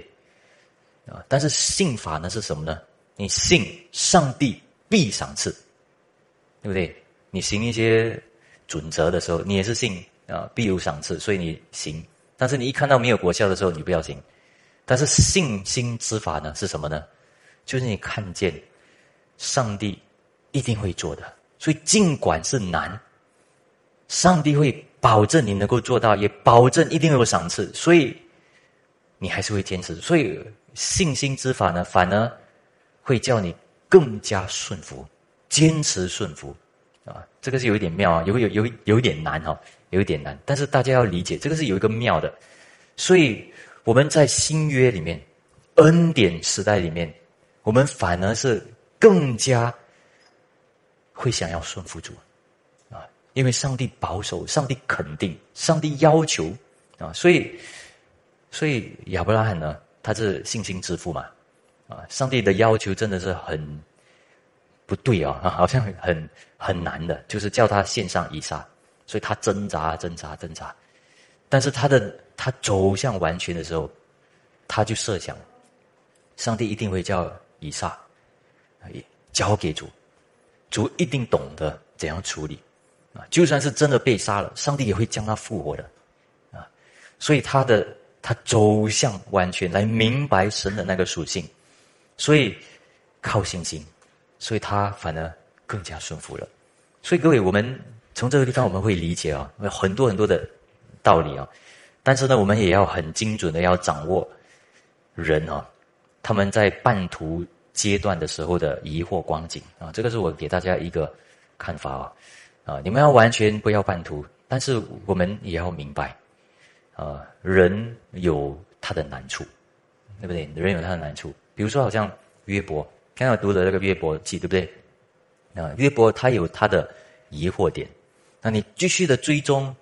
啊！但是信法呢是什么呢？你信上帝必赏赐，对不对？你行一些准则的时候，你也是信啊，必有赏赐，所以你行。但是你一看到没有果效的时候，你不要行。但是信心之法呢是什么呢？就是你看见上帝一定会做的，所以尽管是难，上帝会。保证你能够做到，也保证一定有赏赐，所以你还是会坚持。所以信心之法呢，反而会叫你更加顺服，坚持顺服啊。这个是有一点妙啊，有有有有一点难哈，有一点难。但是大家要理解，这个是有一个妙的。所以我们在新约里面，恩典时代里面，我们反而是更加会想要顺服主。因为上帝保守，上帝肯定，上帝要求啊，所以，所以亚伯拉罕呢，他是信心之父嘛，啊，上帝的要求真的是很不对啊，好像很很难的，就是叫他献上以撒，所以他挣扎挣扎挣扎，但是他的他走向完全的时候，他就设想，上帝一定会叫以撒交给主，主一定懂得怎样处理。啊，就算是真的被杀了，上帝也会将他复活的，啊，所以他的他走向完全来明白神的那个属性，所以靠信心，所以他反而更加顺服了。所以各位，我们从这个地方我们会理解啊，很多很多的道理啊，但是呢，我们也要很精准的要掌握人啊，他们在半途阶段的时候的疑惑光景啊，这个是我给大家一个看法啊。啊，你们要完全不要半途，但是我们也要明白，啊，人有他的难处，对不对？人有他的难处，比如说好像约伯，刚刚读的那个约伯记，对不对？啊，约伯他有他的疑惑点，那你继续的追踪，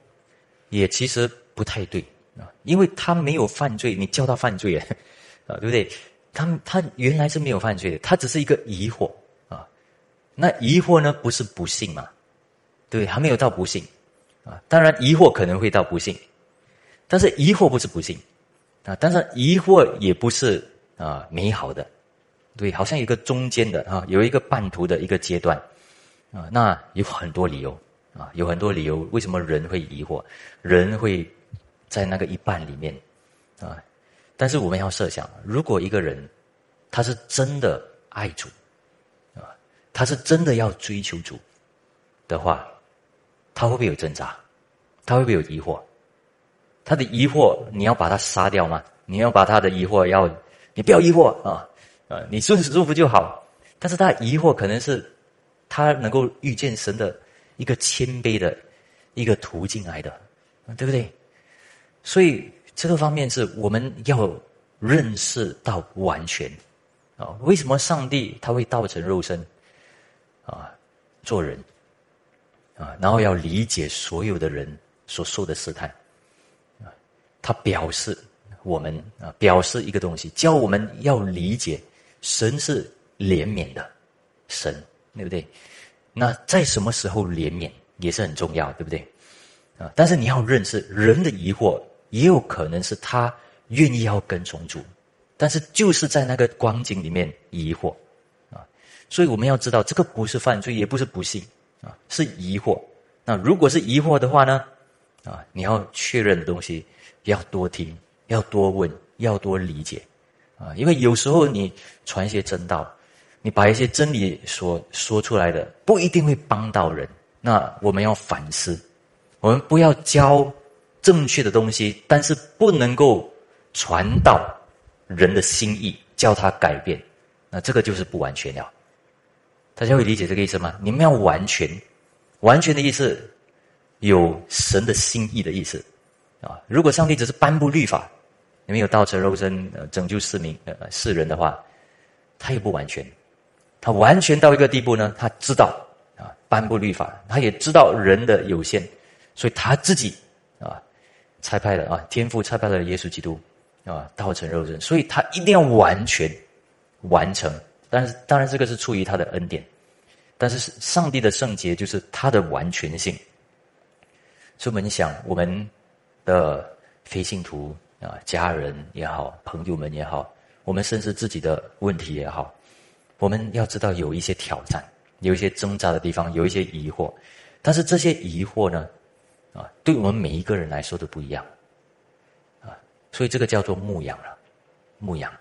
也其实不太对啊，因为他没有犯罪，你叫他犯罪啊，啊，对不对？他他原来是没有犯罪的，他只是一个疑惑啊，那疑惑呢，不是不信嘛？对，还没有到不幸，啊。当然，疑惑可能会到不幸，但是疑惑不是不幸啊，但是疑惑也不是啊美好的，对，好像一个中间的啊，有一个半途的一个阶段啊。那有很多理由啊，有很多理由，为什么人会疑惑？人会在那个一半里面啊。但是我们要设想，如果一个人他是真的爱主啊，他是真的要追求主的话，他会不会有挣扎？他会不会有疑惑？他的疑惑，你要把他杀掉吗？你要把他的疑惑要，你不要疑惑啊啊！你顺舒服就好。但是他疑惑可能是他能够遇见神的一个谦卑的一个途径来的，对不对？所以。这个方面是我们要认识到完全啊！为什么上帝他会道成肉身啊？做人啊，然后要理解所有的人所受的试探啊，他表示我们啊，表示一个东西，教我们要理解神是怜悯的神，对不对？那在什么时候怜悯也是很重要，对不对？啊，但是你要认识人的疑惑。也有可能是他愿意要跟从主，但是就是在那个光景里面疑惑啊，所以我们要知道，这个不是犯罪，也不是不幸啊，是疑惑。那如果是疑惑的话呢，啊，你要确认的东西要多听，要多问，要多理解啊，因为有时候你传一些真道，你把一些真理所说出来的，不一定会帮到人。那我们要反思，我们不要教。正确的东西，但是不能够传到人的心意，叫他改变，那这个就是不完全了。大家会理解这个意思吗？你们要完全，完全的意思有神的心意的意思啊。如果上帝只是颁布律法，你们有道成肉身呃拯救世民呃世人的话，他也不完全。他完全到一个地步呢，他知道啊颁布律法，他也知道人的有限，所以他自己啊。差派的啊，天父差派了耶稣基督啊，道成肉身，所以他一定要完全完成。但是，当然这个是出于他的恩典，但是上帝的圣洁就是他的完全性。所以我们想，我们的非信徒啊，家人也好，朋友们也好，我们甚至自己的问题也好，我们要知道有一些挑战，有一些挣扎的地方，有一些疑惑，但是这些疑惑呢？啊，对我们每一个人来说都不一样，啊，所以这个叫做牧养了，牧养，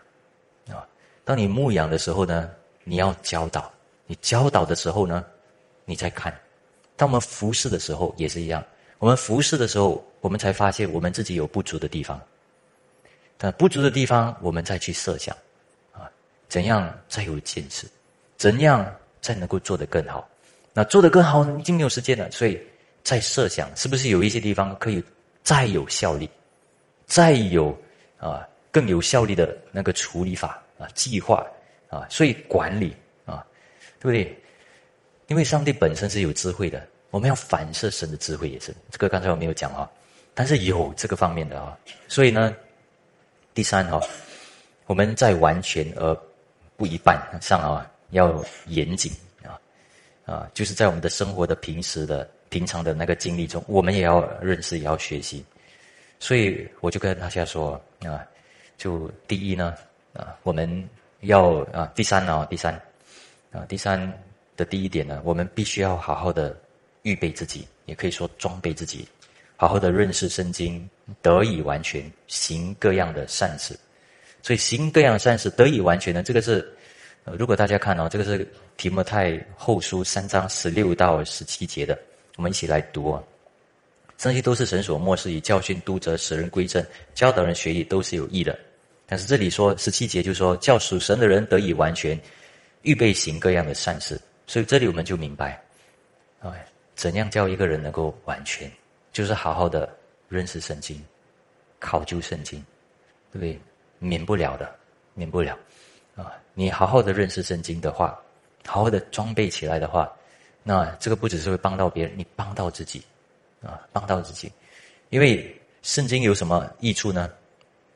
当你牧养的时候呢，你要教导，你教导的时候呢，你再看，当我们服侍的时候也是一样，我们服侍的时候，我们才发现我们自己有不足的地方，但不足的地方，我们再去设想，啊，怎样再有见识，怎样再能够做得更好，那做得更好已经没有时间了，所以。在设想，是不是有一些地方可以再有效力，再有啊更有效力的那个处理法啊计划啊，所以管理啊，对不对？因为上帝本身是有智慧的，我们要反射神的智慧也是。这个刚才我没有讲啊，但是有这个方面的啊，所以呢，第三哈，我们在完全而不一半上啊要严谨啊啊，就是在我们的生活的平时的。平常的那个经历中，我们也要认识，也要学习。所以我就跟大家说啊，就第一呢啊，我们要啊，第三呢，第三啊，第三的第一点呢，我们必须要好好的预备自己，也可以说装备自己，好好的认识圣经，得以完全行各样的善事。所以行各样善事得以完全呢，这个是如果大家看哦，这个是提摩太后书三章十六到十七节的。我们一起来读啊！这些都是神所漠视，以教训、督责、使人归正、教导人学艺，都是有益的。但是这里说十七节，就说叫属神的人得以完全，预备行各样的善事。所以这里我们就明白，啊，怎样叫一个人能够完全，就是好好的认识圣经，考究圣经，对不对？免不了的，免不了啊！你好好的认识圣经的话，好好的装备起来的话。那这个不只是会帮到别人，你帮到自己，啊，帮到自己，因为圣经有什么益处呢？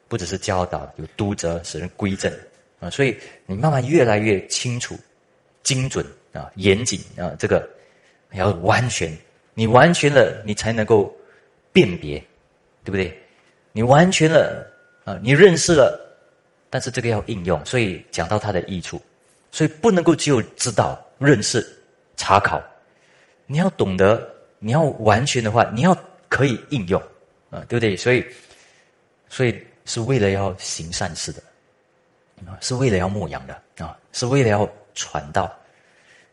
不只是教导，有督责，使人归正，啊，所以你慢慢越来越清楚、精准啊、严谨啊，这个要完全你完全了，你才能够辨别，对不对？你完全了啊，你认识了，但是这个要应用，所以讲到它的益处，所以不能够只有知道、认识、查考，你要懂得，你要完全的话，你要可以应用啊，对不对？所以，所以是为了要行善事的啊，是为了要牧养的啊，是为了要传道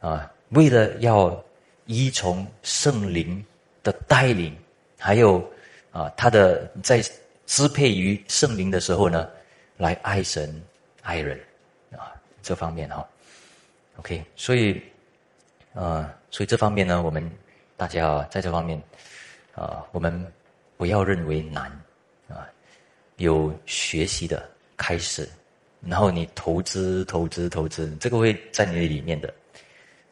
啊，为了要依从圣灵的带领，还有啊，他的在。支配于圣灵的时候呢，来爱神爱人啊，这方面哈，OK，所以呃，所以这方面呢，我们大家在这方面啊，我们不要认为难，有学习的开始，然后你投资投资投资，这个会在你里面的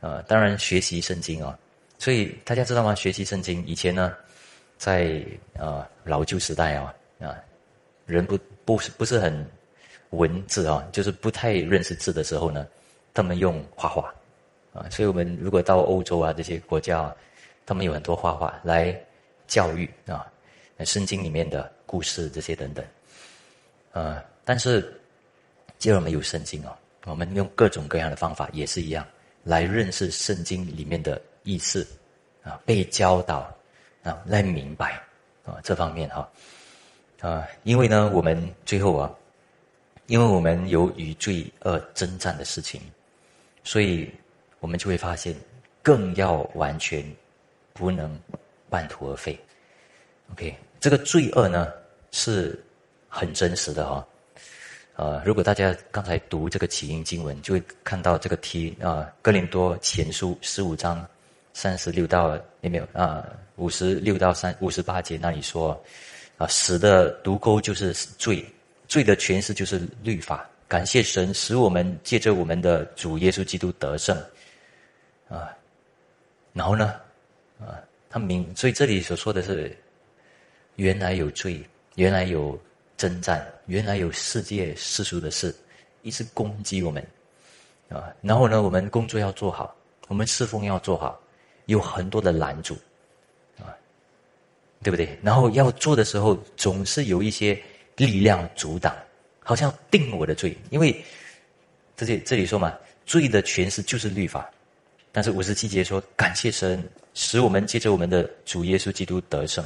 啊，当然学习圣经啊，所以大家知道吗？学习圣经以前呢，在啊老旧时代啊。啊，人不不是不是很文字啊，就是不太认识字的时候呢，他们用画画啊，所以我们如果到欧洲啊这些国家啊，他们有很多画画来教育啊，圣经里面的故事这些等等，啊，但是既然我们有圣经啊，我们用各种各样的方法也是一样来认识圣经里面的意思啊，被教导啊，来明白啊这方面哈。啊，因为呢，我们最后啊，因为我们有与罪恶征战的事情，所以我们就会发现，更要完全不能半途而废。OK，这个罪恶呢是很真实的哈。呃，如果大家刚才读这个起因经文，就会看到这个题啊，《哥林多前书》十五章三十六到有没有啊？五十六到三五十八节那里说。啊，死的毒钩就是罪，罪的诠释就是律法。感谢神，使我们借着我们的主耶稣基督得胜。啊，然后呢，啊，他明，所以这里所说的是，原来有罪，原来有征战，原来有世界世俗的事，一直攻击我们。啊，然后呢，我们工作要做好，我们侍奉要做好，有很多的拦阻啊。对不对？然后要做的时候，总是有一些力量阻挡，好像定我的罪。因为这里这里说嘛，罪的诠释就是律法。但是五十七节说，感谢神，使我们借着我们的主耶稣基督得胜。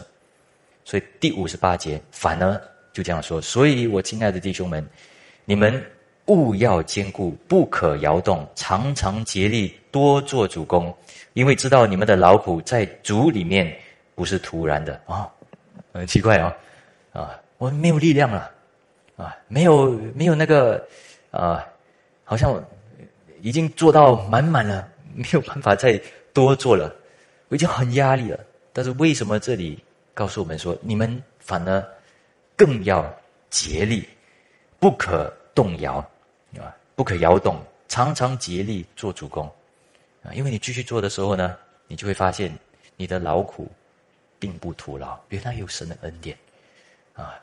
所以第五十八节反而就这样说。所以我亲爱的弟兄们，你们务要坚固，不可摇动，常常竭力多做主公，因为知道你们的劳苦在主里面。不是突然的啊，很奇怪啊，啊，我没有力量了，啊，没有没有那个啊，好像已经做到满满了，没有办法再多做了，我已经很压力了。但是为什么这里告诉我们说，你们反而更要竭力，不可动摇啊，不可摇动，常常竭力做主公啊，因为你继续做的时候呢，你就会发现你的劳苦。并不徒劳，原来有神的恩典，啊，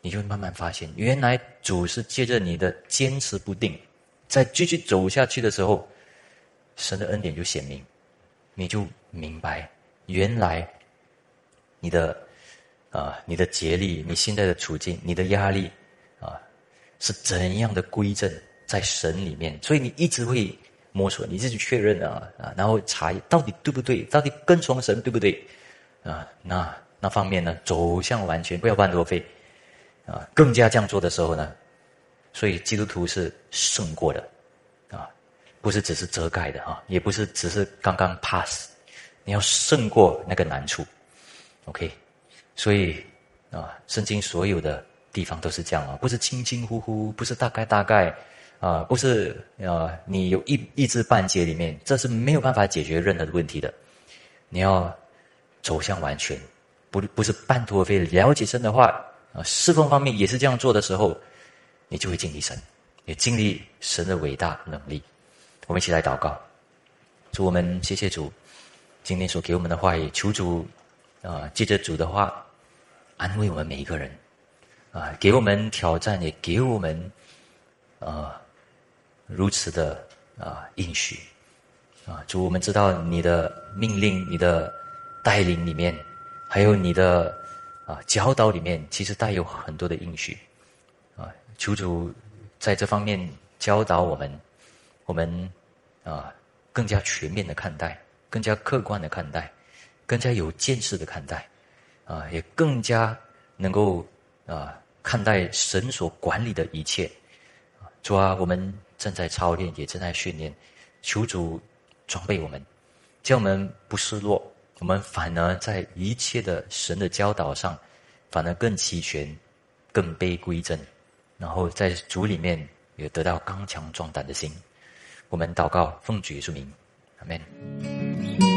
你就慢慢发现，原来主是借着你的坚持不定，在继续走下去的时候，神的恩典就显明，你就明白，原来你的啊，你的竭力，你现在的处境，你的压力啊，是怎样的归正在神里面，所以你一直会摸索，你自己确认啊啊，然后查到底对不对，到底跟从神对不对？啊，那那方面呢，走向完全不要半途废，啊，更加这样做的时候呢，所以基督徒是胜过的，啊，不是只是遮盖的哈，也不是只是刚刚 pass，你要胜过那个难处。，OK，所以啊，圣经所有的地方都是这样啊，不是轻轻呼呼，不是大概大概，啊，不是啊，你有一一知半解里面，这是没有办法解决任何的问题的，你要。走向完全，不不是半途而废。了解神的话啊，侍奉方面也是这样做的时候，你就会经历神，也经历神的伟大能力。我们一起来祷告，祝我们谢谢主，今天所给我们的话语，求主啊，借着主的话安慰我们每一个人啊，给我们挑战，也给我们啊如此的啊应许啊。主，我们知道你的命令，你的。带领里面，还有你的啊教导里面，其实带有很多的应许啊。求主在这方面教导我们，我们啊更加全面的看待，更加客观的看待，更加有见识的看待啊，也更加能够啊看待神所管理的一切。主啊，我们正在操练，也正在训练，求主装备我们，叫我们不失落，我们反而在一切的神的教导上，反而更齐全，更卑归正，然后在主里面也得到刚强壮胆的心。我们祷告，奉主耶稣名，阿门。